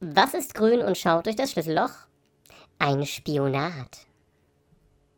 Was ist grün und schaut durch das Schlüsselloch? Ein Spionat.